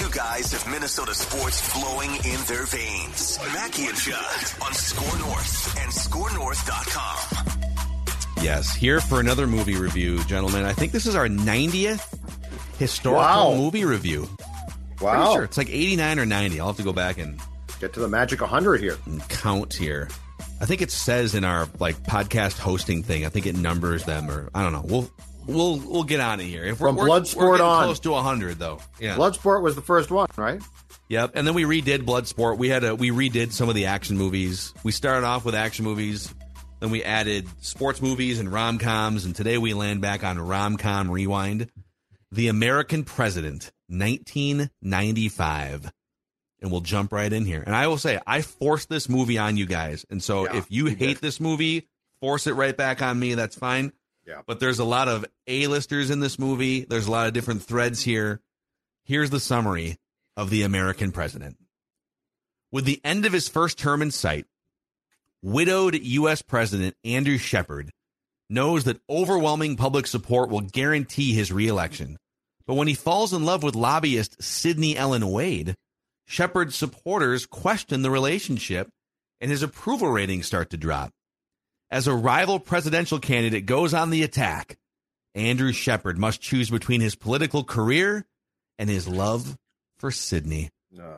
These two guys have Minnesota sports flowing in their veins. Mackey and Judd on Score North and ScoreNorth.com. Yes, here for another movie review, gentlemen. I think this is our 90th historical Wow. movie review. Pretty Wow. sure it's like 89 or 90. I'll have to go back and, Get to the magic 100 here. and count here. I think it says in our like podcast hosting thing. I think it numbers them, or I don't know. We'll we'll we'll get on it here. If From we're, Bloodsport we're getting on. close to 100 though. Yeah. Bloodsport was the first one, right? Yep, and then we redid Bloodsport. We had a we redid some of the action movies. We started off with action movies, then we added sports movies and rom coms, and today we land back on rom com rewind, The American President, 1995, and we'll jump right in here. And I will say, I forced this movie on you guys, and so Yeah, if you you hate did. this movie, force it right back on me. That's fine. Yeah. But there's a lot of A-listers in this movie. There's a lot of different threads here. Here's the summary of the American president. With the end of his first term in sight, widowed U.S. President Andrew Shepard knows that overwhelming public support will guarantee his reelection. But when he falls in love with lobbyist Sydney Ellen Wade, Shepard's supporters question the relationship and his approval ratings start to drop. As a rival presidential candidate goes on the attack, Andrew Shepard must choose between his political career and his love for Sydney. No.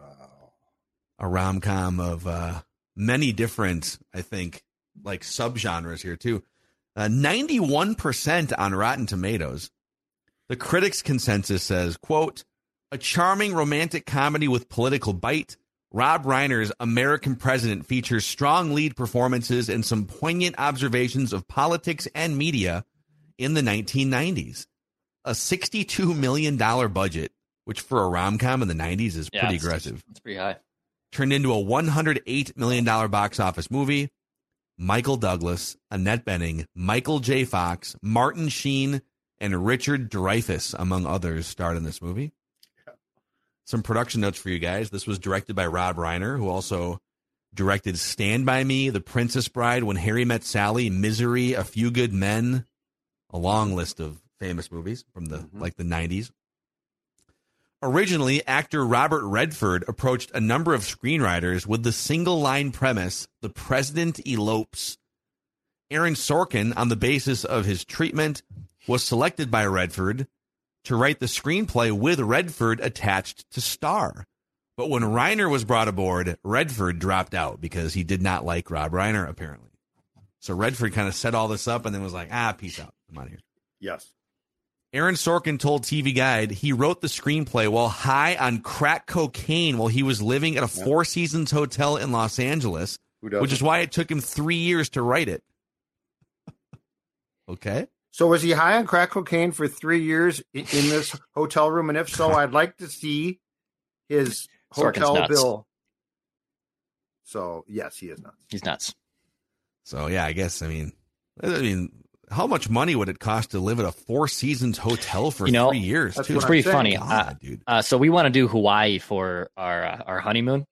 A rom com of uh, many different, I think, like subgenres here too. Uh, 91% on Rotten Tomatoes. The critics' consensus says, quote, a charming romantic comedy with political bite. Rob Reiner's American President features strong lead performances and some poignant observations of politics and media in the 1990s. A $62 million budget, which for a rom com in the 90s is Yeah, pretty it's- aggressive, It's pretty high. turned into a $108 million box office movie. Michael Douglas, Annette Bening, Michael J. Fox, Martin Sheen, and Richard Dreyfuss, among others, starred in this movie. Some production notes for you guys. This was directed by Rob Reiner, who also directed Stand By Me, The Princess Bride, When Harry Met Sally, Misery, A Few Good Men, a long list of famous movies from the mm-hmm. like the 90s. Originally, actor Robert Redford approached a number of screenwriters with the single line premise The President Elopes. Aaron Sorkin, on the basis of his treatment, was selected by Redford to write the screenplay with Redford attached to star. But when Reiner was brought aboard, Redford dropped out because he did not like Rob Reiner, apparently. So Redford kind of set all this up and then was like, ah, peace out. I'm out of here. Yes. Aaron Sorkin told TV Guide he wrote the screenplay while high on crack cocaine while he was living at a Four Seasons hotel in Los Angeles, which is why it took him three years to write it. okay. So was he high on crack cocaine for three years i- in this hotel room? And if so, I'd like to see his hotel bill. So yes, he is nuts. He's nuts. So yeah, I guess I mean, I mean, how much money would it cost to live at a Four Seasons hotel for You know, three years? that's too? It's pretty saying. funny. God, Uh, dude. Uh, so we want to do Hawaii for our uh, our honeymoon,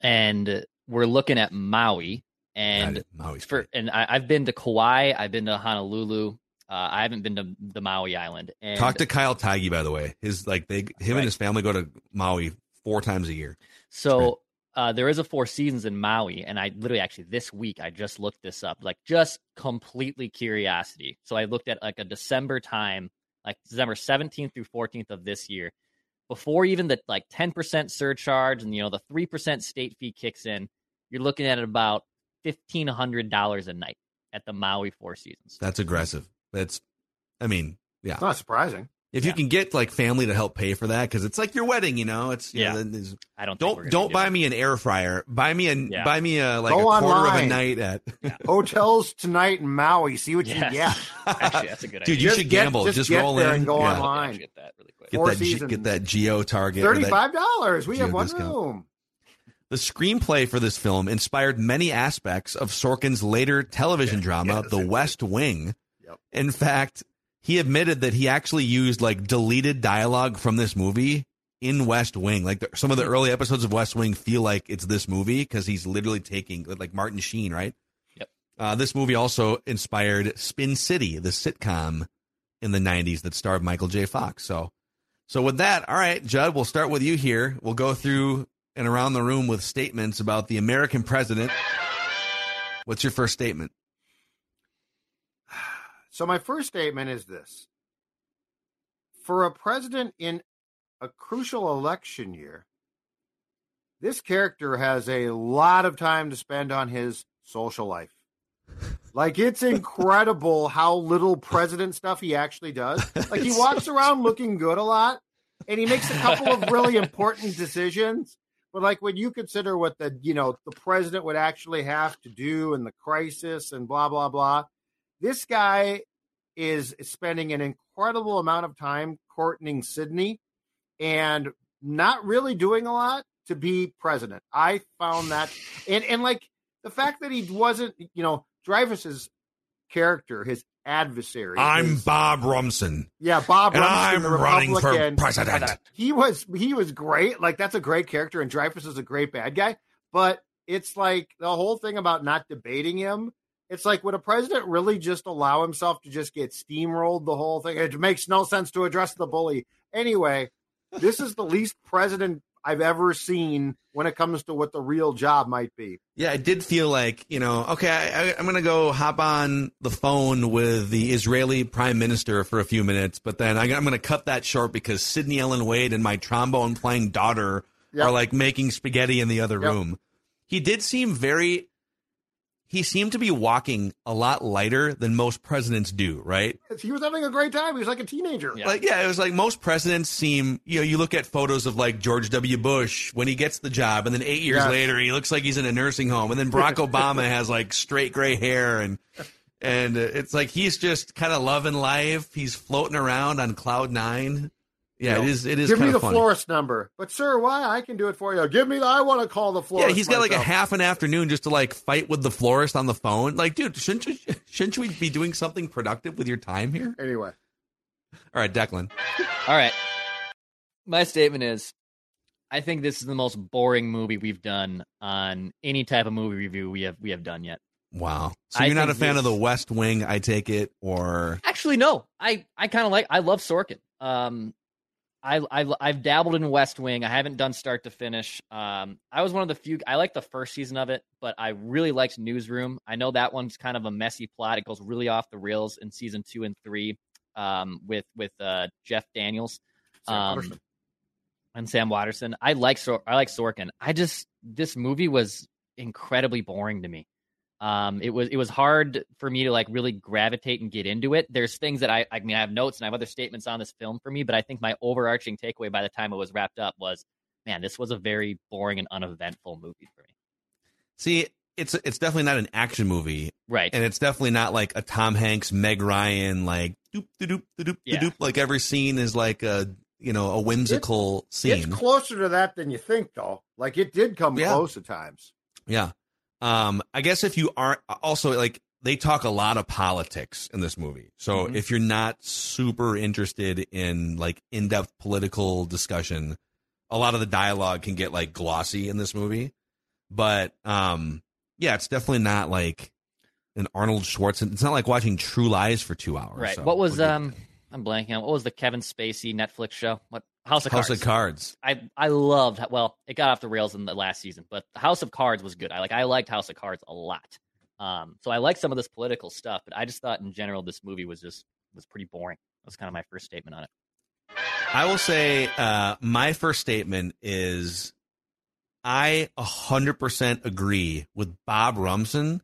and we're looking at Maui. And for and I, I've been to Kauai, I've been to Honolulu. Uh, I haven't been to the Maui Island. And Talk to Kyle Tigey, by the way. His like they, him Right. and his family go to Maui four times a year. So uh, there is a Four Seasons in Maui, and I literally actually this week I just looked this up, like just completely curiosity. So I looked at like a December time, like December seventeenth through fourteenth of this year, before even the like ten percent surcharge and you know the three percent state fee kicks in. You're looking at about fifteen hundred dollars a night at the Maui Four Seasons. That's aggressive. That's, I mean, yeah, It's not surprising. If you can get like family to help pay for that, because it's like your wedding, you know. It's you Yeah. know, there's- I don't. think don't don't do buy it. me an air fryer. Buy me a Yeah. buy me a like Go a quarter of a night at. Hotels tonight in Maui. See what you Yes. get. Actually, that's a good idea. Dude, you Just should get- gamble. just Just, get roll there in. and go yeah. online. Yeah, I Fine. should get that really quick. Get Four that seasons. get that Geo Target. Thirty-five dollars. We have one discount. room. The screenplay for this film inspired many aspects of Sorkin's later television drama, yes, The. West Wing. Yep. In fact, he admitted that he actually used like deleted dialogue from this movie in West Wing. Like the, some of the early episodes of West Wing feel like it's this movie because he's literally taking like Martin Sheen, right? Yep. Uh, this movie also inspired Spin City, the sitcom in the '90s that starred Michael J. Fox. So, so with that, all right, Judd, we'll start with you here. We'll go through and around the room with statements about the American president. What's your first statement? So my first statement is this: for a president in a crucial election year, this character has a lot of time to spend on his social life. Like it's incredible how little president stuff he actually does. Like he walks around looking good a lot, and he makes a couple of really important decisions. But like when you consider what the you know the president would actually have to do in the crisis and blah blah blah, this guy is spending an incredible amount of time courting Sydney and not really doing a lot to be president. I found that and and like the fact that he wasn't, you know, Dreyfuss's character, his adversary. I'm his- Bob Rumson, yeah, Bob and Rumsfeld, I'm running for president. He was he was great. Like that's a great character, and Dreyfuss is a great bad guy. But it's like the whole thing about not debating him. It's like would a president really just allow himself to just get steamrolled the whole thing? It makes no sense to address the bully. Anyway, this is the least president I've ever seen when it comes to what the real job might be. Yeah, I did feel like, you know, okay, I, I, I'm going to go hop on the phone with the Israeli prime minister for a few minutes, but then I, I'm going to cut that short because Sydney Ellen Wade and my trombone playing daughter Yep. are like making spaghetti in the other Yep. room. He did seem very, he seemed to be walking a lot lighter than most presidents do, right? He was having a great time. He was like a teenager. Yeah. Like, yeah, it was like most presidents seem, you know, you look at photos of like George W. Bush when he gets the job, and then eight years Yes. later, he looks like he's in a nursing home. And then Barack Obama has like straight gray hair, and and uh, it's like he's just kind of loving life. He's floating around on cloud nine. Yeah, it is. It is Give me the funny. florist number. But sir, why? I can do it for you. Give me the I want to call the florist. Yeah, he's got like a half an afternoon just to like fight with the florist on the phone. Like, dude, shouldn't you, shouldn't we be doing something productive with your time here? Anyway. All right, Declan. All right. My statement is I think this is the most boring movie we've done on any type of movie review we have we have done yet. Wow. So I you're not a think fan of the West Wing, I take it, or Actually, no. I I kind of like I love Sorkin. Um I, I I've dabbled in West Wing. I haven't done start to finish. Um, I was one of the few. I liked the first season of it, but I really liked Newsroom. I know that one's kind of a messy plot. It goes really off the rails in season two and three, um, with with uh, Jeff Daniels. Um, and Sam Waterston. I like Sor- I like Sorkin. I just this movie was incredibly boring to me. Um, it was it was hard for me to like really gravitate and get into it. There's things that I I mean I have notes and I have other statements on this film for me, but I think my overarching takeaway by the time it was wrapped up was, man, this was a very boring and uneventful movie for me. see, it's it's definitely not an action movie, Right. and it's definitely not like a Tom Hanks, Meg Ryan, like doop doop doop doop Yeah. doop. Like every scene is like a you know a whimsical It's scene. It's closer to that than you think, though. Like it did come Yeah. close at times. Yeah. Um, I guess if you aren't also like they talk a lot of politics in this movie. So Mhm. if you're not super interested in like in-depth political discussion, a lot of the dialogue can get like glossy in this movie. But um yeah, it's definitely not like an Arnold Schwarzenegger. It's not like watching True Lies for 2 hours. right. So what was we'll um I'm blanking on what was the Kevin Spacey Netflix show? What House of House Cards. of Cards? I I loved well, it got off the rails in the last season, but House of Cards was good. I like I liked House of Cards a lot. Um, so I like some of this political stuff, but I just thought in general this movie was just was pretty boring. That was kind of my first statement on it. I will say uh, my first statement is I 100% agree with Bob Rumson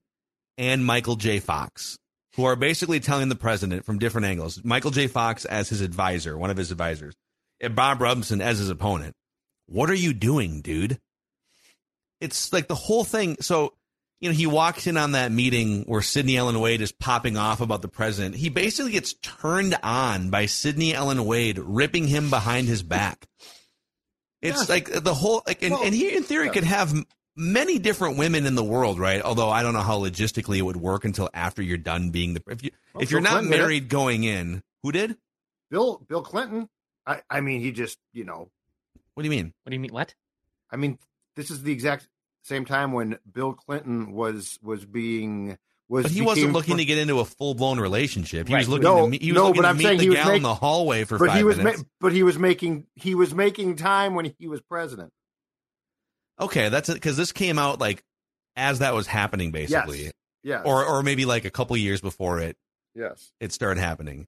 and Michael J. Fox, who are basically telling the president from different angles. Michael J. Fox as his advisor, one of his advisors, Bob Rumson as his opponent. What are you doing, dude? It's like the whole thing. So, you know, he walks in on that meeting where Sydney Ellen Wade is popping off about the president. He basically gets turned on by Sydney Ellen Wade ripping him behind his back. It's Yeah. like the whole like, and, Well, and he in theory yeah. could have many different women in the world, right? Although I don't know how logistically it would work until after you're done being the. If you Well, if you're Bill not Clinton married going in, who did? Bill Bill Clinton. I, I mean, he just you know. What do you mean? What do you mean? What? I mean, this is the exact same time when Bill Clinton was was being was. But he wasn't looking fr- to get into a full blown relationship. He Right. was looking No, to meet, he was no, looking but to I'm meet saying the he was gal in the hallway for But five he was, ma- minutes. but he was making he was making time when he was president. okay, that's it because this came out like as that was happening, basically, Yes. Yes. or or maybe like a couple years before it yes. it started happening.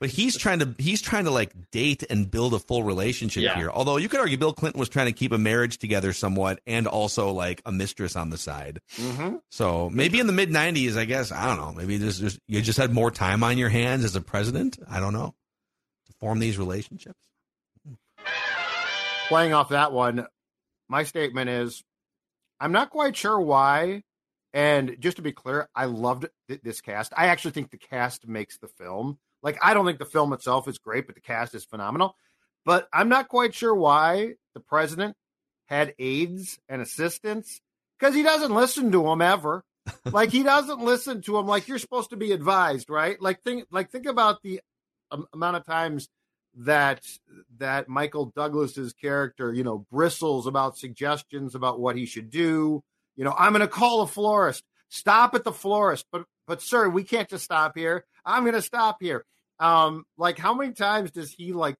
But he's trying to he's trying to like date and build a full relationship Yeah. here. Although you could argue Bill Clinton was trying to keep a marriage together somewhat and also like a mistress on the side. Mm-hmm. So maybe in the mid '90s, I guess I don't know. Maybe this just you just had more time on your hands as a president. I don't know to form these relationships. Playing off that one, my statement is, I'm not quite sure why. And just to be clear, I loved th- this cast. I actually think the cast makes the film. Like, I don't think the film itself is great, but the cast is phenomenal. But I'm not quite sure why the president had aides and assistants because he doesn't listen to them ever. like he doesn't listen to them like you're supposed to be advised, right? Like think like think about the um, amount of times that that Michael Douglas's character, you know, bristles about suggestions about what he should do. You know, I'm going to call a florist. Stop at the florist, but but sir, we can't just stop here. I'm going to stop here. Um, like how many times does he like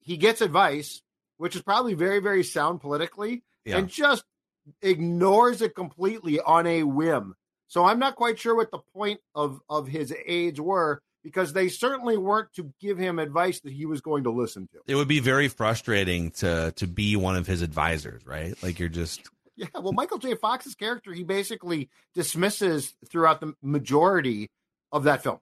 he gets advice, which is probably very very sound politically, Yeah. and just ignores it completely on a whim. So I'm not quite sure what the point of of his aides were because they certainly weren't to give him advice that he was going to listen to. It would be very frustrating to to be one of his advisors, right? Like you're just Yeah, well, Michael J. Fox's character he basically dismisses throughout the majority of that film.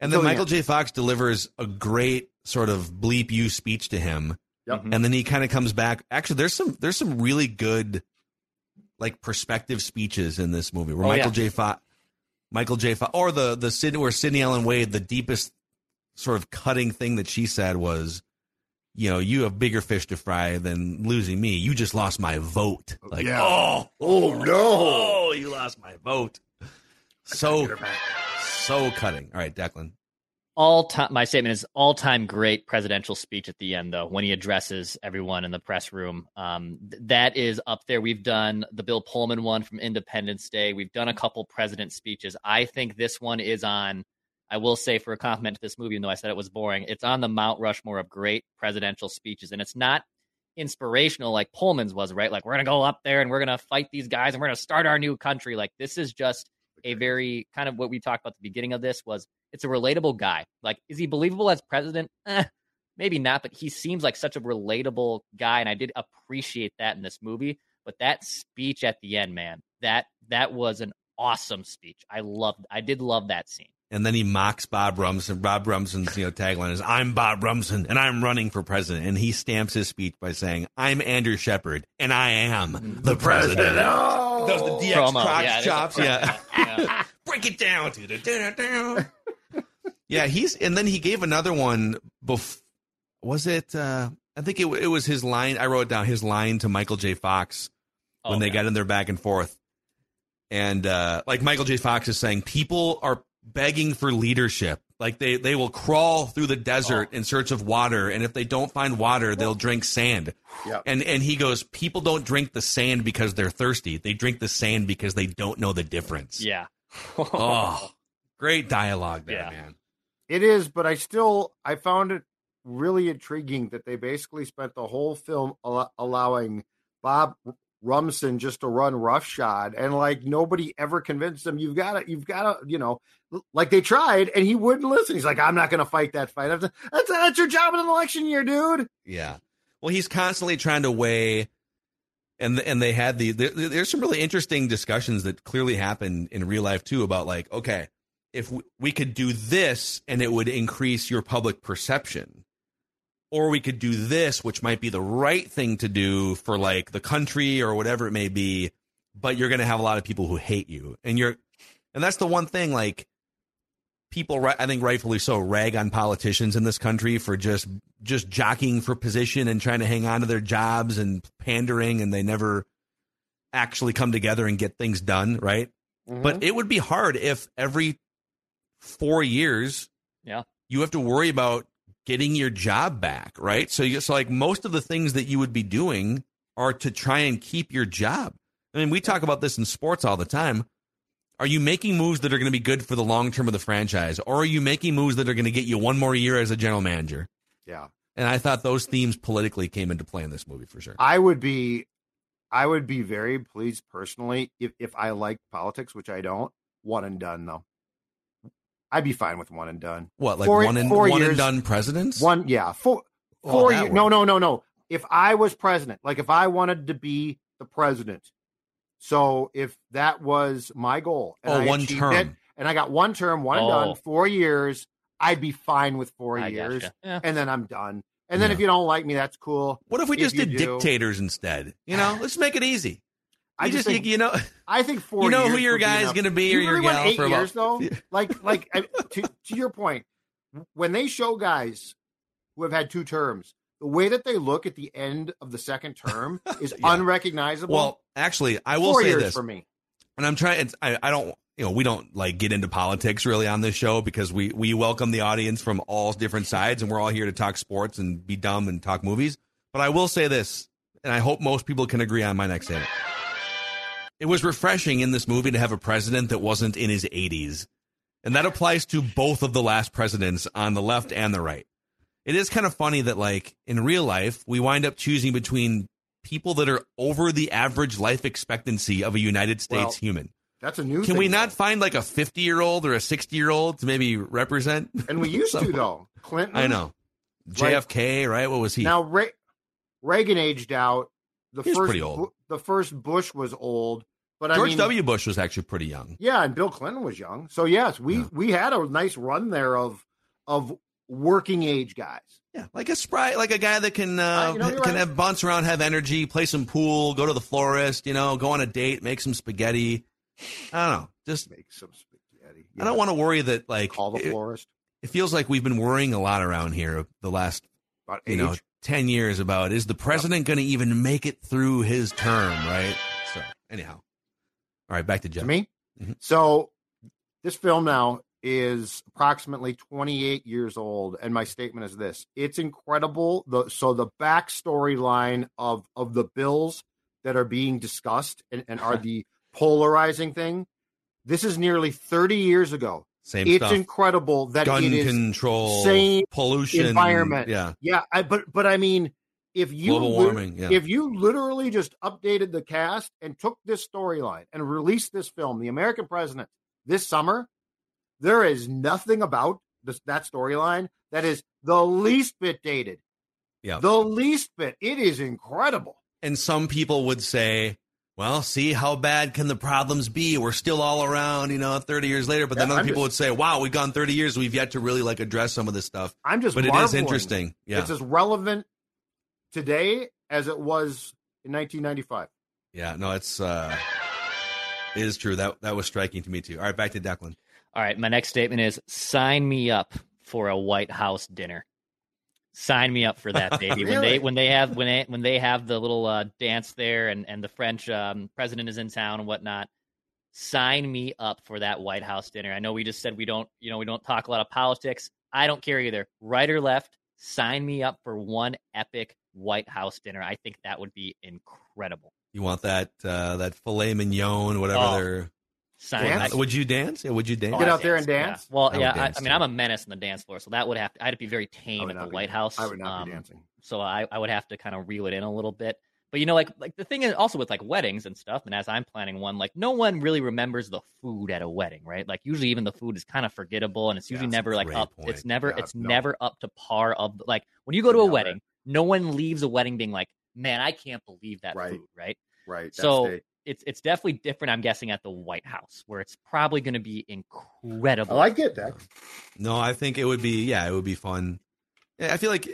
And then Michael. J. Fox delivers a great sort of bleep you speech to him. Yep. And then he kind of comes back. Actually, there's some there's some really good like perspective speeches in this movie where Oh, Michael yeah. J. Fox Michael J. Fox or the the Sid where Sydney Ellen Wade, the deepest sort of cutting thing that she said was, you know, you have bigger fish to fry than losing me. You just lost my vote. Like, Yeah. oh, Oh, no. oh, you lost my vote. So so cutting. All right, Declan. all time my statement is all time great presidential speech at the end though when he addresses everyone in the press room. Um, th- that is up there. We've done the bill pullman one from independence day. We've done a couple president speeches. I think this one is on i will say for a compliment to this movie even though i said it was boring it's on the mount rushmore of great presidential speeches. And it's not inspirational like pullman's was right? Like we're gonna go up there and we're gonna fight these guys and we're gonna start our new country. Like this is just a very kind of what we talked about at the beginning of this was it's a relatable guy. Like, is he believable as president? Eh, maybe not, but he seems like such a relatable guy, and I did appreciate that in this movie. But that speech at the end, man, that that was an awesome speech. I loved. I did love that scene. And then he mocks Bob Rumson. Bob Rumson's you know tagline is "I'm Bob Rumson and I'm running for president," and he stamps his speech by saying, "I'm Andrew Shepard and I am the president." Does the DX Promo, crotch yeah, it is a chops? Yeah. yeah. break it down. Yeah, he's and then he gave another one. Bef- was it? uh I think it, it was his line. I wrote down his line to Michael J. Fox when Oh, they yeah. got in their back and forth. And uh, like Michael J. Fox is saying, people are begging for leadership. Like they, they will crawl through the desert Oh. in search of water, and if they don't find water, they'll drink sand. Yep. And and he goes, people don't drink the sand because they're thirsty. They drink the sand because they don't know the difference. Yeah. Oh, great dialogue there, Yeah. man. It is, but I still I found it really intriguing that they basically spent the whole film al- allowing Bob Rumson just to run roughshod, and like nobody ever convinced him. You've got to, you've got to, you know, like they tried, and he wouldn't listen. He's like, I'm not going to fight that fight. That's that's, your job in an election year, dude. Yeah. Well, he's constantly trying to weigh, and and they had the there, there's some really interesting discussions that clearly happen in real life too about like okay, if we, we could do this and it would increase your public perception or we could do this which might be the right thing to do for like the country or whatever it may be but you're going to have a lot of people who hate you and you're and that's the one thing like people i think rightfully so rag on politicians in this country for just just jockeying for position and trying to hang on to their jobs and pandering and they never actually come together and get things done right Mm-hmm. but it would be hard if every four years Yeah. you have to worry about getting your job back right? So you so like most of the things that you would be doing are to try and keep your job. I mean we talk about this in sports all the time. Are you making moves that are going to be good for the long term of the franchise or are you making moves that are going to get you one more year as a general manager? Yeah. and i thought those themes politically came into play in this movie for sure. I would be I would be very pleased personally if, if I liked politics, which I don't, one and done though. I'd be fine with one and done. what like four- one and four one and done presidents One yeah, four Oh, four that years. No, no, no, no. If I was president, like if I wanted to be the president, so if that was my goal, and oh I one achieved term it, and I got one term, one and Oh. done, four years, I'd be fine with four I years. Yeah. and then I'm done. And then Yeah. if you don't like me, that's cool. What if we If just did do- dictators instead? You know, let's make it easy. I just just, think, you, you know, I think four. you know who your be guy's going to be You or your really want gal eight for years about. though. Like, like I- to to your point, when they show guys who have had two terms, the way that they look at the end of the second term is Yeah. unrecognizable. Well, actually, I will four say years this, for me. and I'm trying. I, I don't, you know, we don't like get into politics really on this show because we we welcome the audience from all different sides, and we're all here to talk sports and be dumb and talk movies. But I will say this, and I hope most people can agree on my next statement. It was refreshing in this movie to have a president that wasn't in his 80s. And that applies to both of the last presidents on the left and the right. It is kind of funny that, like, in real life, we wind up choosing between people that are over the average life expectancy of a United States Well, human. That's a new. Can thing, we not though. find like a 50 year old or a 60 year old to maybe represent? And we used to though. Clinton. I know. JFK, right? What was he? Now Re- Reagan aged out. The He first pretty old. Bu- the first Bush was old, but I George mean, W. Bush was actually pretty young. Yeah, and Bill Clinton was young. So yes, we Yeah. we had a nice run there of of working age guys. Yeah, like a spry, like a guy that can uh, Uh, you know, can right. have bounce around, have energy, play some pool, go to the florist, you know, go on a date, make some spaghetti. I don't know. Just Make some spaghetti. I don't want to worry that like call the it, florist it feels like we've been worrying a lot around here the last about you age. know 10 years about is the president going to even make it through his term, right? So, anyhow. All right, back to Jeff. to me. Mhm. So this film now is approximately 28 years old, and my statement is this: it's incredible. The so the backstory line of of the bills that are being discussed and, and are the polarizing thing. This is nearly 30 years ago. Same it's stuff. incredible that Gun it control, same pollution, environment. Yeah, Yeah, I, but but I mean, if you global warming. Yeah, if you literally just updated the cast and took this storyline and released this film, The American President, this summer, there is nothing about this, that storyline that is the least bit dated. Yeah. The least bit. It is incredible. and some people would say, "Well, see how bad can the problems be? We're still all around, you know, 30 years later." But then other I'm people just- would say, "Wow, we've gone 30 years, we've yet to really like address some of this stuff." I'm just But it is interesting. Yeah, It's as relevant today as it was in 1995. yeah. No, it's uh, it is true. That that was striking to me too. All right, back to Declan. All right, my next statement is sign me up for a White House dinner. Sign me up for that, baby. When they when they have when they when they have the little uh, dance there and and the French um, president is in town and whatnot. Sign me up for that White House dinner. I know we just said we don't you know we don't talk a lot of politics. I don't care either, right or left. Sign me up for one epic White House dinner. I think that would be incredible. You want that uh, that filet mignon, whatever Oh, they're. Sign Dance? Would you dance? Yeah, would you dance? Oh, Get I'd out there and yeah. dance? Well, I yeah, I, dance, I mean. I'm a menace on the dance floor, so that would have to, I'd be very tame would at the be White House. I would not um, be dancing. So I, I would have to kind of reel it in a little bit. But you know, like like the thing is also with like weddings and stuff, and as I'm planning one, like no one really remembers the food at a wedding, right? Like usually even the food is kind of forgettable and it's usually Yeah, never like up point. it's never Yeah, it's no. never up to par of like when you go to a Never. wedding, no one leaves a wedding being like, Man, I can't believe that Right. food, right? Right. That's So the- it's it's definitely different. I'm guessing at the White House, where it's probably going to be I incredible. I get that. No, I think it would be yeah, it would be fun. Yeah, I feel like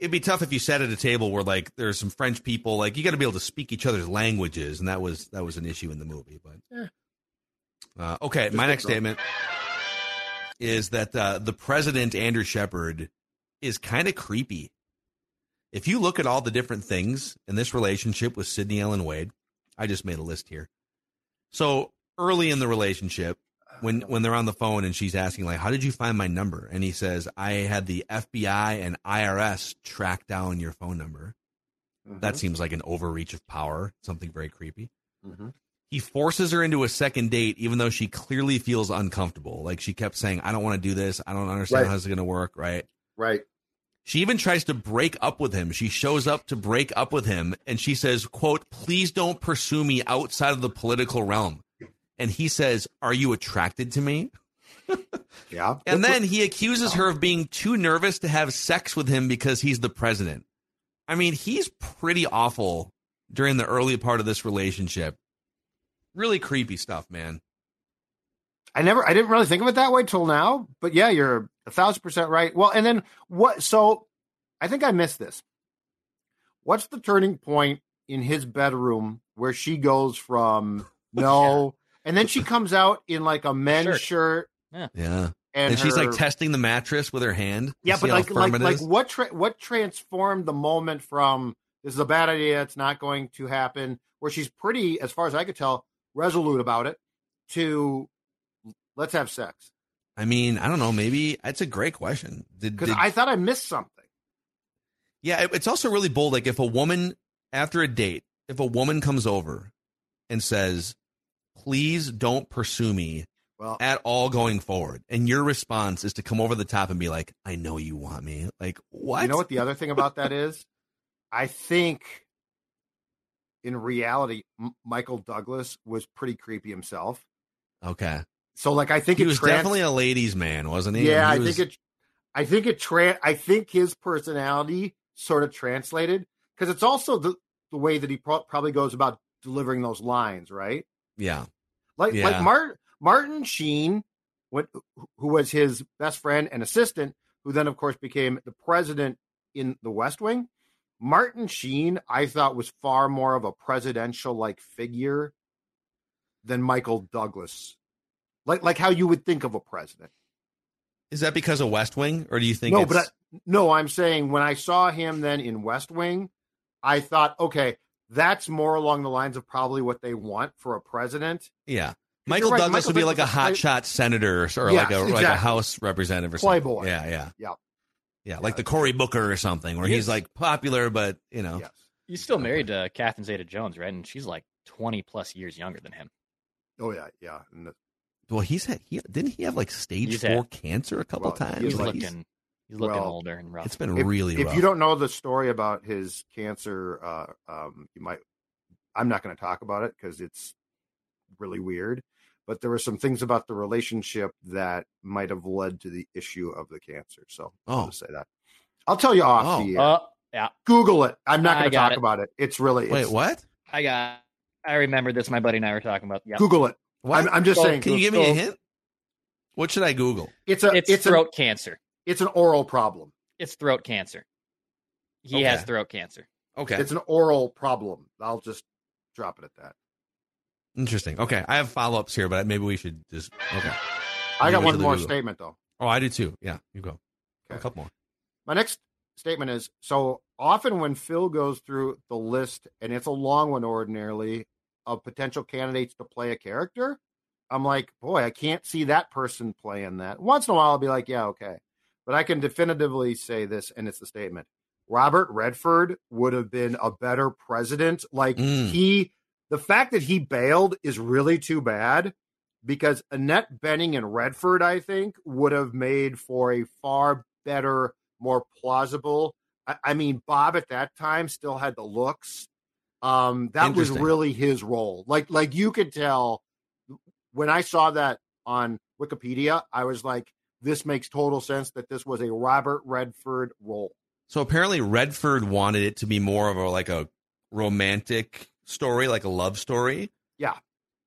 it'd be tough if you sat at a table where like there's some French people, like you got to be able to speak each other's languages, and that was that was an issue in the movie. But Yeah. uh, okay, my next drunk. statement is that uh, the president Andrew Shepard is kind of creepy. If you look at all the different things in this relationship with Sydney Ellen Wade, I just made a list here. So early in the relationship, when when they're on the phone and she's asking like, "How did you find my number?" and he says, "I had the FBI and IRS track down your phone number." That seems like an overreach of power, something very creepy. Mhm. He forces her into a second date, even though she clearly feels uncomfortable. Like she kept saying, "I don't want to do this. I don't understand Right. how this is going to work." Right? right. She even tries to break up with him. She shows up to break up with him and she says, quote, please don't pursue me outside of the political realm. And he says, are you attracted to me? Yeah. And then he accuses her of being too nervous to have sex with him because he's the president. I mean, he's pretty awful during the early part of this relationship. Really creepy stuff, man. I never, I didn't really think of it that way till now. But yeah, you're a thousand percent right. Well, and then what? So I think I missed this. What's the turning point in his bedroom where she goes from no, and then she comes out in like a men's Shirt. shirt, Yeah. and, And, she's like testing the mattress with her hand. yeah, but like, like, like what, tra- what transformed the moment from this is a bad idea, it's not going to happen, where she's pretty, as far as I could tell, resolute about it, to let's have sex. I mean, I don't know. Maybe it's a great question. Did, did- I thought I missed something. yeah, it- it's also really bold. Like if a woman after a date, if a woman comes over and says, "Please don't pursue me Well, at all going forward," and your response is to come over the top and be like, "I know you want me." Like what? You know what the other thing about that is? I think in reality, M- Michael Douglas was pretty creepy himself. Okay, So, like, I think he it was trans- definitely a ladies' man, wasn't he? Yeah, He I was- think it. I think it. Tra- I think his personality sort of translated because it's also the the way that he pro- probably goes about delivering those lines, right? Yeah, Like Yeah. like Martin Martin Sheen, what who was his best friend and assistant, who then of course became the president in the West Wing. Martin Sheen, I thought was far more of a presidential like figure than Michael Douglas. Like like how you would think of a president. is that because of West Wing, or do you think? no, it's, but I, no, I'm saying when I saw him then in West Wing, I thought, okay, that's more along the lines of probably what they want for a president. yeah, Michael right, Douglas Michael would be like a Douglas is hotshot senator or, or Yes, like a like a. House representative or Playboy. something. Yeah, yeah, Yeah. yeah, like the Cory Booker or something, where Yes. he's like popular, but you know, Yes. He's still married to Catherine Zeta Jones, right? And she's like 20 plus years younger than him. Oh yeah, yeah. And the, Well, he's had he didn't he have like stage He's four had- cancer a couple Well, times. He's Like, looking, he's looking well, older and rough. it's been if, really if rough. you don't know the story about his cancer, uh, um, you might. I'm not going to talk about it because it's really weird. But there were some things about the relationship that might have led to the issue of the cancer. So I'll Oh. just say that. I'll tell you off Oh. the air. Uh, yeah, Google it. I'm not going to talk it. about it. It's really wait, it's, what? I got. I remember this. My buddy and I were talking about. Yeah, Google it. What? I'm, I'm just So, saying. Can you give me a hint? What should I Google? It's a it's, it's, throat an, cancer. it's an oral problem. It's throat cancer. He has throat cancer. Okay, It's an oral problem. I'll just drop it at that. interesting. Okay, I have follow ups here, but maybe we should just okay. I got one more Google. statement though. Oh, I do too. Yeah, you go. A couple more. My next statement is so often when Phil goes through the list, and it's a long one ordinarily, of potential candidates to play a character, I'm like, boy, I can't see that person playing that. Once in a while, I'll be like, yeah, okay. But I can definitively say this, and it's the statement Robert Redford would have been a better president. Like, Mm. he, the fact that he bailed is really too bad because Annette Bening and Redford, I think, would have made for a far better, more plausible. I, I mean, Bob at that time still had the looks. Um, that was really his role. Like, like you could tell when I saw that on Wikipedia, I was like, this makes total sense that this was a Robert Redford role. So apparently Redford wanted it to be more of a like a romantic story, like a love story. Yeah.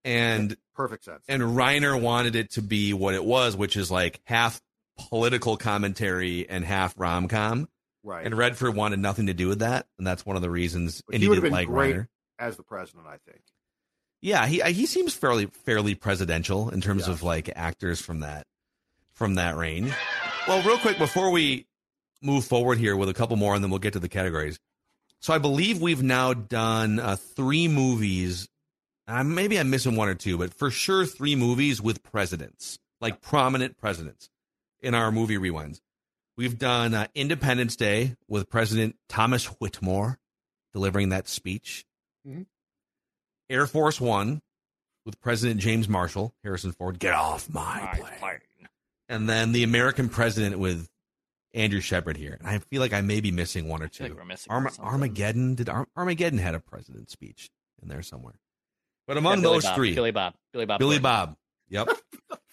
And Perfect sense. and Reiner wanted it to be what it was, which is like half political commentary and half rom com. Right. And Redford wanted nothing to do with that, and that's one of the reasons. But And he he, didn't like. Reiner. As the president, I think. Yeah, he he seems fairly fairly presidential in terms Yes. of like actors from that from that range. Well, real quick before we move forward here with a couple more, and then we'll get to the categories. So I believe we've now done uh, three movies. Uh, maybe I'm missing one or two, but for sure three movies with presidents, like prominent presidents, in our movie rewinds. We've done uh, Independence Day with President Thomas Whitmore delivering that speech. Mhm. Air Force One with President James Marshall, Harrison Ford, get off my My plane. plane. And then the American President with Andrew Shepard here. And I feel like I may be missing one or two. like we're missing Arma- Armageddon did Ar- Armageddon had a president speech in there somewhere. But among Billy those Bob. three, Billy Bob, Billy Bob, Billy Bob. Yep.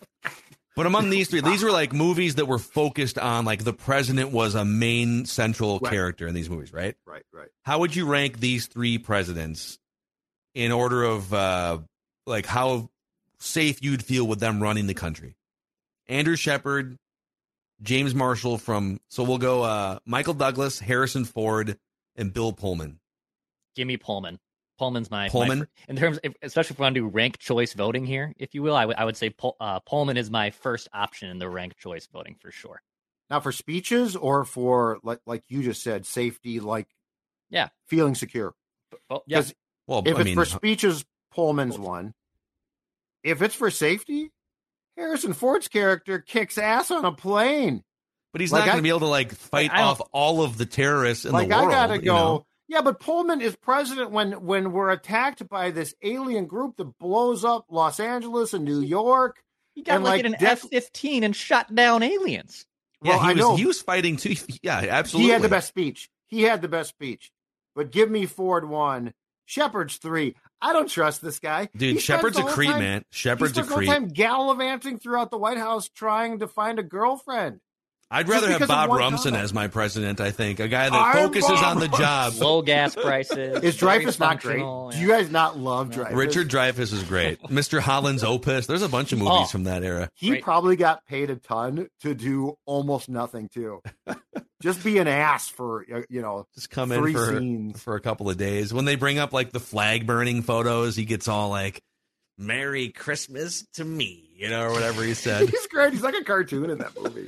but among these three, these were like movies that were focused on like the president was a main central Right. character in these movies, right? Right. Right. How would you rank these three presidents in order of uh like how safe you'd feel with them running the country? Andrew Shepard, James Marshall from so we'll go uh Michael Douglas, Harrison Ford, and Bill Pullman. Give me Pullman. Pullman's my my Pullman? fir- in terms, if, especially if we want to do rank choice voting here, if you will, I would say Pul- uh, Pullman is my first option in the rank choice voting for sure. Now, for speeches or for like like you just said, safety, like Yeah. feeling secure. Well, yeah, 'Cause Well, If I it's mean, for speeches, Pullman's one. If it's for safety, Harrison Ford's character kicks ass on a plane. but he's like, not going to be able to like fight I off all of the terrorists in like the world. I gotta you go. know? Yeah, but Pullman is president when when we're attacked by this alien group that blows up Los Angeles and New York. he got and, like, like, an Def- F fifteen and shot down aliens. Yeah, Well, he I was know. he was fighting too. Yeah, absolutely. He had the best speech. He had the best speech. But give me Ford one, Shepard's three. I don't trust this guy. Dude, He Shepard's a whole creep, time- man. He Shepard's a spends the whole creep. time gallivanting throughout the White House trying to find a girlfriend. I'd rather have Bob one Rumson comment. as my president. I think a guy that I'm focuses Bob on the job. Low gas prices. Is Dreyfuss not great? functional, Do you guys not love Dreyfuss? Richard Dreyfuss is great. Mr. Holland's Opus. There's a bunch of movies Oh. from that era. He Right. probably got paid a ton to do almost nothing too. Just be an ass for uh, you know Just come in three for scenes. for a couple of days. When they bring up like the flag burning photos, he gets all like "Merry Christmas to me," you know, or whatever he said. He's great. He's like a cartoon in that movie.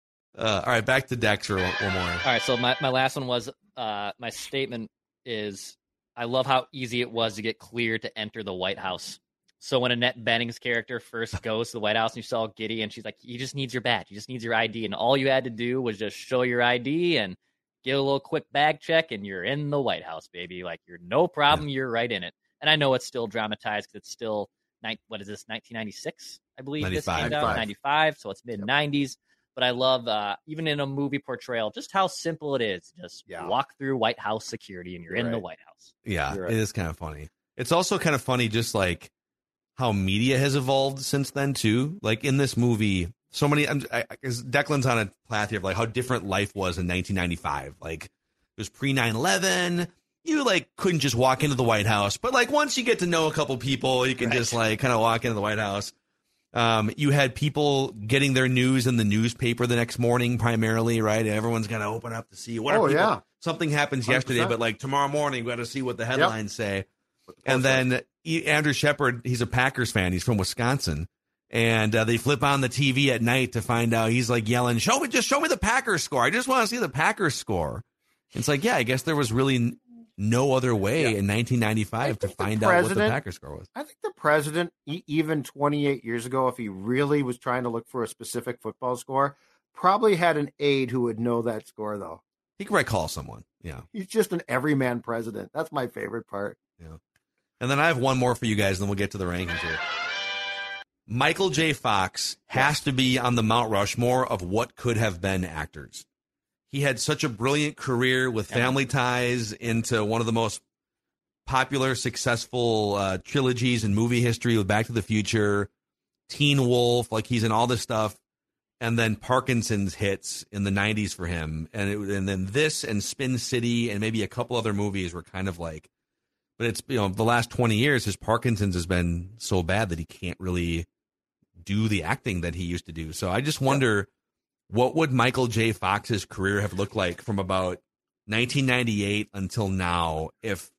Uh, all right, back to Dexter one, one more. All right, so my, my last one was uh, my statement is I love how easy it was to get clear to enter the White House. So when Annette Bening's character first goes to the White House and you saw Giddy and she's like, he just needs your badge, he just needs your ID, and all you had to do was just show your ID and get a little quick bag check, and you're in the White House, baby. Like you're no problem, you're right in it. And I know it's still dramatized because it's still what is this 1996? I believe this came out 95, so it's mid 90s. But I love uh, even in a movie portrayal just how simple it is. Just Yeah. walk through White House security and you're, You're in the. White House. Yeah, You're right. is kind of funny. It's also kind of funny, just like how media has evolved since then too. Like in this movie, so many. I'm, I, I- 'cause Declan's on a path here of like how different life was in 1995. Like it was pre 9/11. You like couldn't just walk into the White House, but like once you get to know a couple people, you can Right. just like kind of walk into the White House. Um, you had people getting their news in the newspaper the next morning, primarily, right? Everyone's gonna open up to see what. Oh, people- yeah. something happens yesterday, 100%. but like tomorrow morning, we got to see what the headlines say. And then Andrew Shepard, he's a Packers fan. He's from Wisconsin, and uh, they flip on the TV at night to find out. He's like yelling, "Show me, just show me the Packers score. I just want to see the Packers score." It's like, yeah, I guess there was really no other way Yeah. in 1995 to find out what the Packers score was. I think the president, even 28 years ago, if he really was trying to look for a specific football score, probably had an aide who would know that score, though. He could probably call someone. Yeah. He's just an everyman president. That's my favorite part. Yeah. And then I have one more for you guys, and then we'll get to the rankings here. Michael J. Fox has to be on the Mount Rushmore of what could have been actors. He had such a brilliant career with family ties into one of the most popular, successful uh, trilogies in movie history with Back to the Future, Teen Wolf. Like he's in all this stuff, and then Parkinson's hits in the '90s for him, and it, and then this and Spin City and maybe a couple other movies were kind of like. But it's you know the last 20 years, his Parkinson's has been so bad that he can't really do the acting that he used to do. So I just wonder what would Michael J. Fox's career have looked like from about 1998 until now if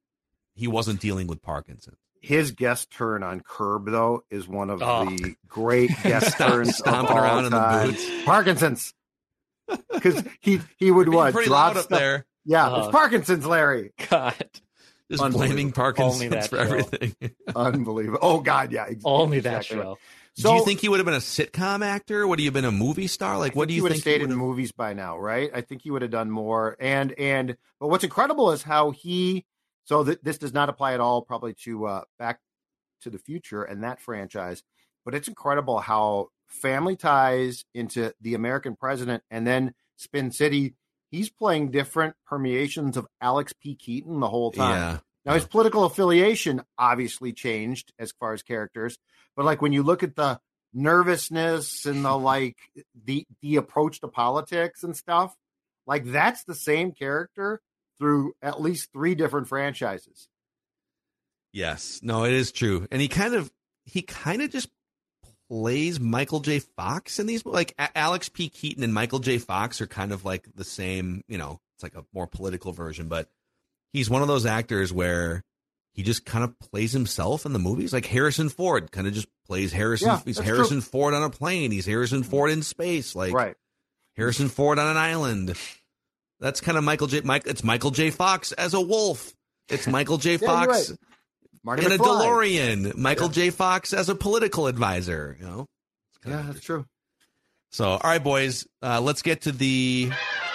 he wasn't dealing with Parkinson's. His guest turn on Curb, though, is one of Oh. the great guest Stomp- turns of stomping all around in the time. boots. Parkinson's, because he he would what pretty drop loud up stuff- there, Yeah, Oh. it's Parkinson's, Larry. God, just Unbelievable. blaming Parkinson's for show. everything. Unbelievable. Oh God, yeah. ex- only that show. So do you think he would have been a sitcom actor? Would he have been a movie star? Like, I what think do he you would have think? stayed he in movies by now, right? I think he would have done more. And and but what's incredible is how he. So th- this does not apply at all, probably to uh, Back to the Future and that franchise. But it's incredible how family ties into the American president, and then Spin City. He's playing different permeations of Alex P. Keaton the whole time. Yeah, Now his political affiliation obviously changed as far as characters, but like when you look at the nervousness and the like the the approach to politics and stuff, like that's the same character through at least three different franchises. yes, no, it is true. And he kind of, he kind of just plays Michael J. Fox in these. Like Alex P. Keaton and Michael J. Fox are kind of like the same. You know, it's like a more political version, but he's one of those actors where he just kind of plays himself in the movies. Like Harrison Ford kind of just plays Harrison. Yeah, he's Harrison Ford on a plane. He's Harrison Ford in space. Like right. Harrison Ford on an island. That's kind of Michael J. Mike. It's Michael J. Fox as a wolf. It's Michael J. Fox right. Marty in a McFly. DeLorean. Michael Yeah. J. Fox as a political advisor. You know. Yeah, that's true. so, all right, boys, uh, let's get to the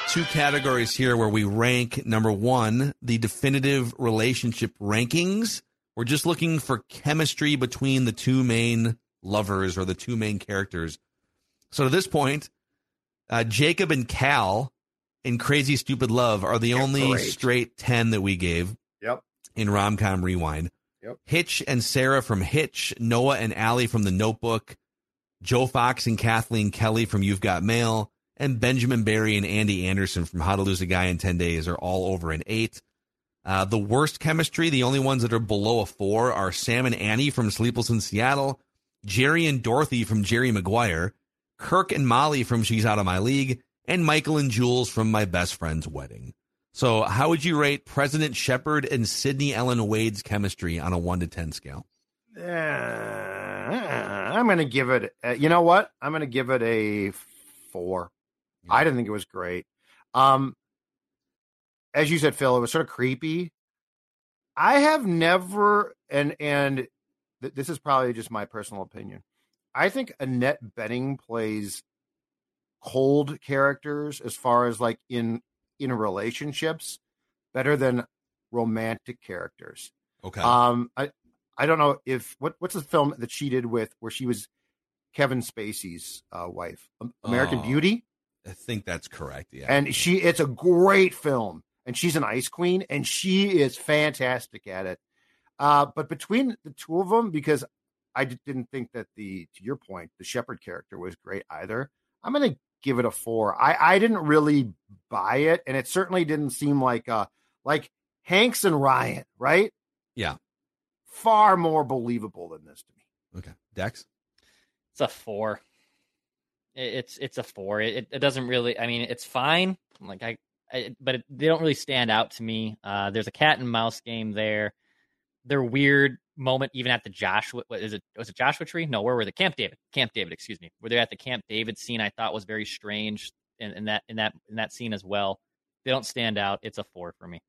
two categories here where we rank number one, the definitive relationship rankings. We're just looking for chemistry between the two main lovers or the two main characters. So, to this point, uh, Jacob and Cal in Crazy Stupid Love are the only great. straight 10 that we gave Yep. in Romcom Rewind. Yep. Hitch and Sarah from Hitch, Noah and Allie from The Notebook, Joe Fox and Kathleen Kelly from You've Got Mail, and Benjamin Barry and Andy Anderson from How to Lose a Guy in 10 Days are all over an eight. Uh, the worst chemistry, the only ones that are below a four are Sam and Annie from Sleepless in Seattle, Jerry and Dorothy from Jerry Maguire, Kirk and Molly from She's Out of My League, and Michael and Jules from My Best Friend's Wedding. So, how would you rate President Shepherd and Sydney Ellen Wade's chemistry on a one to 10 scale? Uh, I'm going to give it. Uh, you know what? I'm going to give it a four. I didn't think it was great. Um, as you said, Phil, it was sort of creepy. I have never, and and th- this is probably just my personal opinion. I think Annette Bening plays cold characters as far as like in in relationships better than romantic characters. Okay. Um, I I don't know if what what's the film that she did with where she was Kevin Spacey's uh, wife, American Oh. Beauty, I think that's correct. Yeah. and she it's a great film, and she's an ice queen, and she is fantastic at it. Uh, but between the two of them, because I d- didn't think that the to your point, the Shepherd character was great either. I'm gonna give it a four. I I didn't really buy it, and it certainly didn't seem like uh like Hanks and Ryan, right? Yeah. far more believable than this to me. okay. Dex? It's a four. It- It's it's a four. It, it doesn't really. I mean, it's fine. Like I, I but it, they don't really stand out to me. Uh, there's a cat and mouse game there. Their weird moment, even at the Joshua, what is it? Was it Joshua Tree? No, where were they? Camp David. Camp David. Excuse me. Where they're at the Camp David scene, I thought was very strange in, in that in that in that scene as well. They don't stand out. It's a four for me.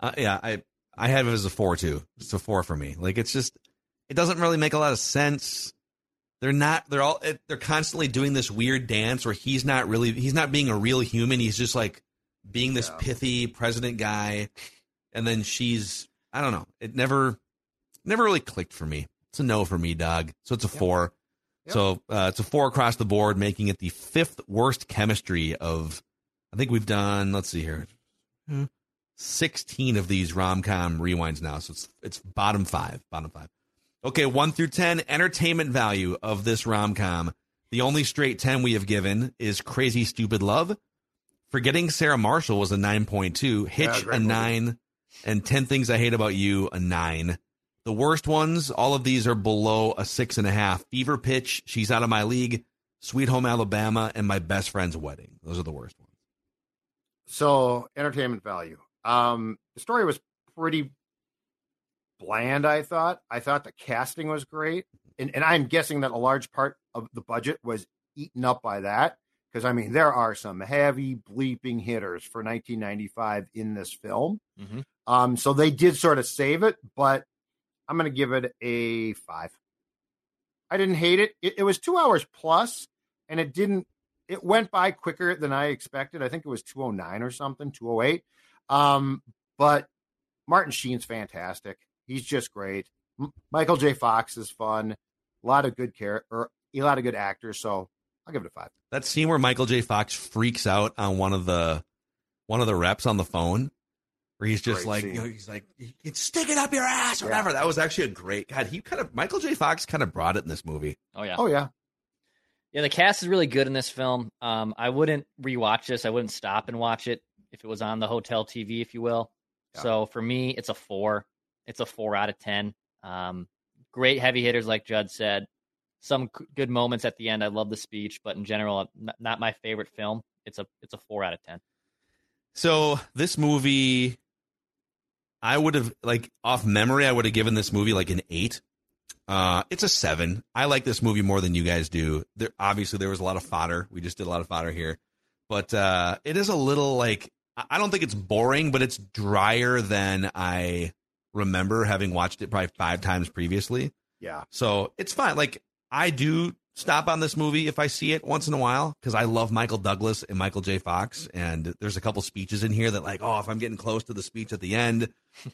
Uh, yeah, I I have it as a four too. It's a four for me. Like it's just it doesn't really make a lot of sense. They're not. They're all. They're constantly doing this weird dance where he's not really. He's not being a real human. He's just like being this Yeah. pithy president guy, and then she's. I don't know. It never. never really clicked for me. It's a no for me, dog. So it's a Yep. four. Yep. So uh, it's a four across the board, making it the fifth worst chemistry of. I think we've done. Let's see here, Hmm, sixteen of these rom com rewinds now. So it's it's bottom five. Bottom five. Okay, one through ten. Entertainment value of this rom com. The only straight ten we have given is Crazy Stupid Love. Forgetting Sarah Marshall was a nine point two. Hitch great a movie. nine, and Ten Things I Hate About You a nine. The worst ones, all of these are below a six and a half. Fever Pitch, She's Out of My League, Sweet Home Alabama, and My Best Friend's Wedding. Those are the worst ones. So entertainment value. Um, the story was pretty bland. I thought. I thought the casting was great, and and I'm guessing that a large part of the budget was eaten up by that. Because I mean, there are some heavy bleeping hitters for 1995 in this film. Mhm. Um, so they did sort of save it, but I'm going to give it a five. I didn't hate it. it. It was two hours plus, and it didn't. It went by quicker than I expected. I think it was 209 or something, 208. Um, but Martin Sheen's fantastic. He's just great. M- Michael J. Fox is fun. A lot of good care or a lot of good actors. So I'll give it a five. That scene where Michael J. Fox freaks out on one of the one of the reps on the phone, where he's just Great like, you know, he's like, "You stick it up your ass or Yeah. whatever. That was actually a great God. He kind of Michael J. Fox kind of brought it in this movie. Oh yeah. Oh yeah. Yeah, the cast is really good in this film. Um, I wouldn't rewatch this. I wouldn't stop and watch it if it was on the hotel TV, if you will. Yeah. So for me, it's a four. It's a four out of ten. Um, great heavy hitters, like Judd said. Some c- good moments at the end. I love the speech, but in general, n- not my favorite film. It's a it's a four out of ten. So this movie, I would have like off memory, I would have given this movie like an eight. Uh, it's a seven. I like this movie more than you guys do. There obviously there was a lot of fodder. We just did a lot of fodder here, but uh, it is a little like I don't think it's boring, but it's drier than I remember having watched it probably five times previously. Yeah. So it's fine. Like I do stop on this movie if I see it once in a while because I love Michael Douglas and Michael J. Fox, and there's a couple speeches in here that like, oh, if I'm getting close to the speech at the end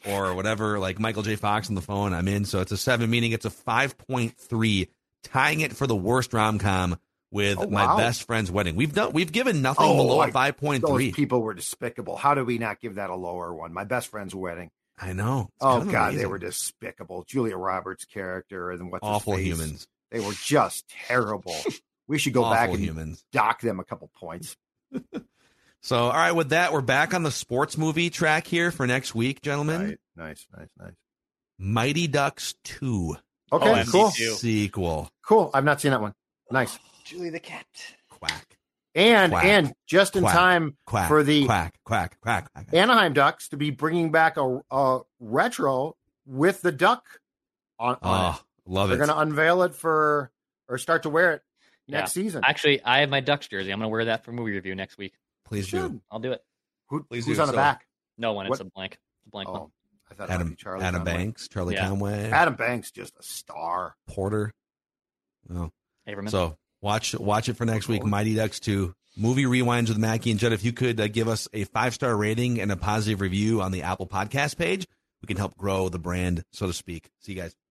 or whatever, like Michael J. Fox on the phone, I'm in. So it's a seven, meaning it's a five point three, tying it for the worst rom com with Oh, my wow. best friend's wedding. We've done we've given nothing Oh, below I- a five point Those people were despicable. How did we not give that a lower one? My best friend's wedding. I know. It's Oh kind of God, they were despicable. Julia Roberts' character and what's his awful humans. They were just terrible. We should go awful back and humans. dock them a couple points. So, all right, with that, we're back on the sports movie track here for next week, gentlemen. Right. Nice, nice, nice. Mighty Ducks 2 Okay, Oh, cool, sequel. cool. I've not seen that one. Nice. Oh, Julie the cat. Quack, And Quack. and just in Quack. time quack, for the quack, quack, quack, quack. Anaheim Ducks to be bringing back a, a retro with the duck on, on ah, it. Oh, love it. They're going to unveil it for or start to wear it next season. Actually, I have my Ducks jersey. I'm gonna wear that for movie review next week. Please Should. do. I'll do it. Who, Please who's do. on the back? No one. It's What- a blank. It's a blank oh, one. Oh, I thought Adam, Charlie Adam Conway. Banks, Charlie Yeah. Conway, Adam Banks, just a star. Porter. Oh, Haberman. so watch watch it for next week. Mighty Ducks 2. Movie rewinds with Mackey and Judd. If you could uh, give us a five star rating and a positive review on the Apple Podcast page, we can help grow the brand, so to speak. See you guys.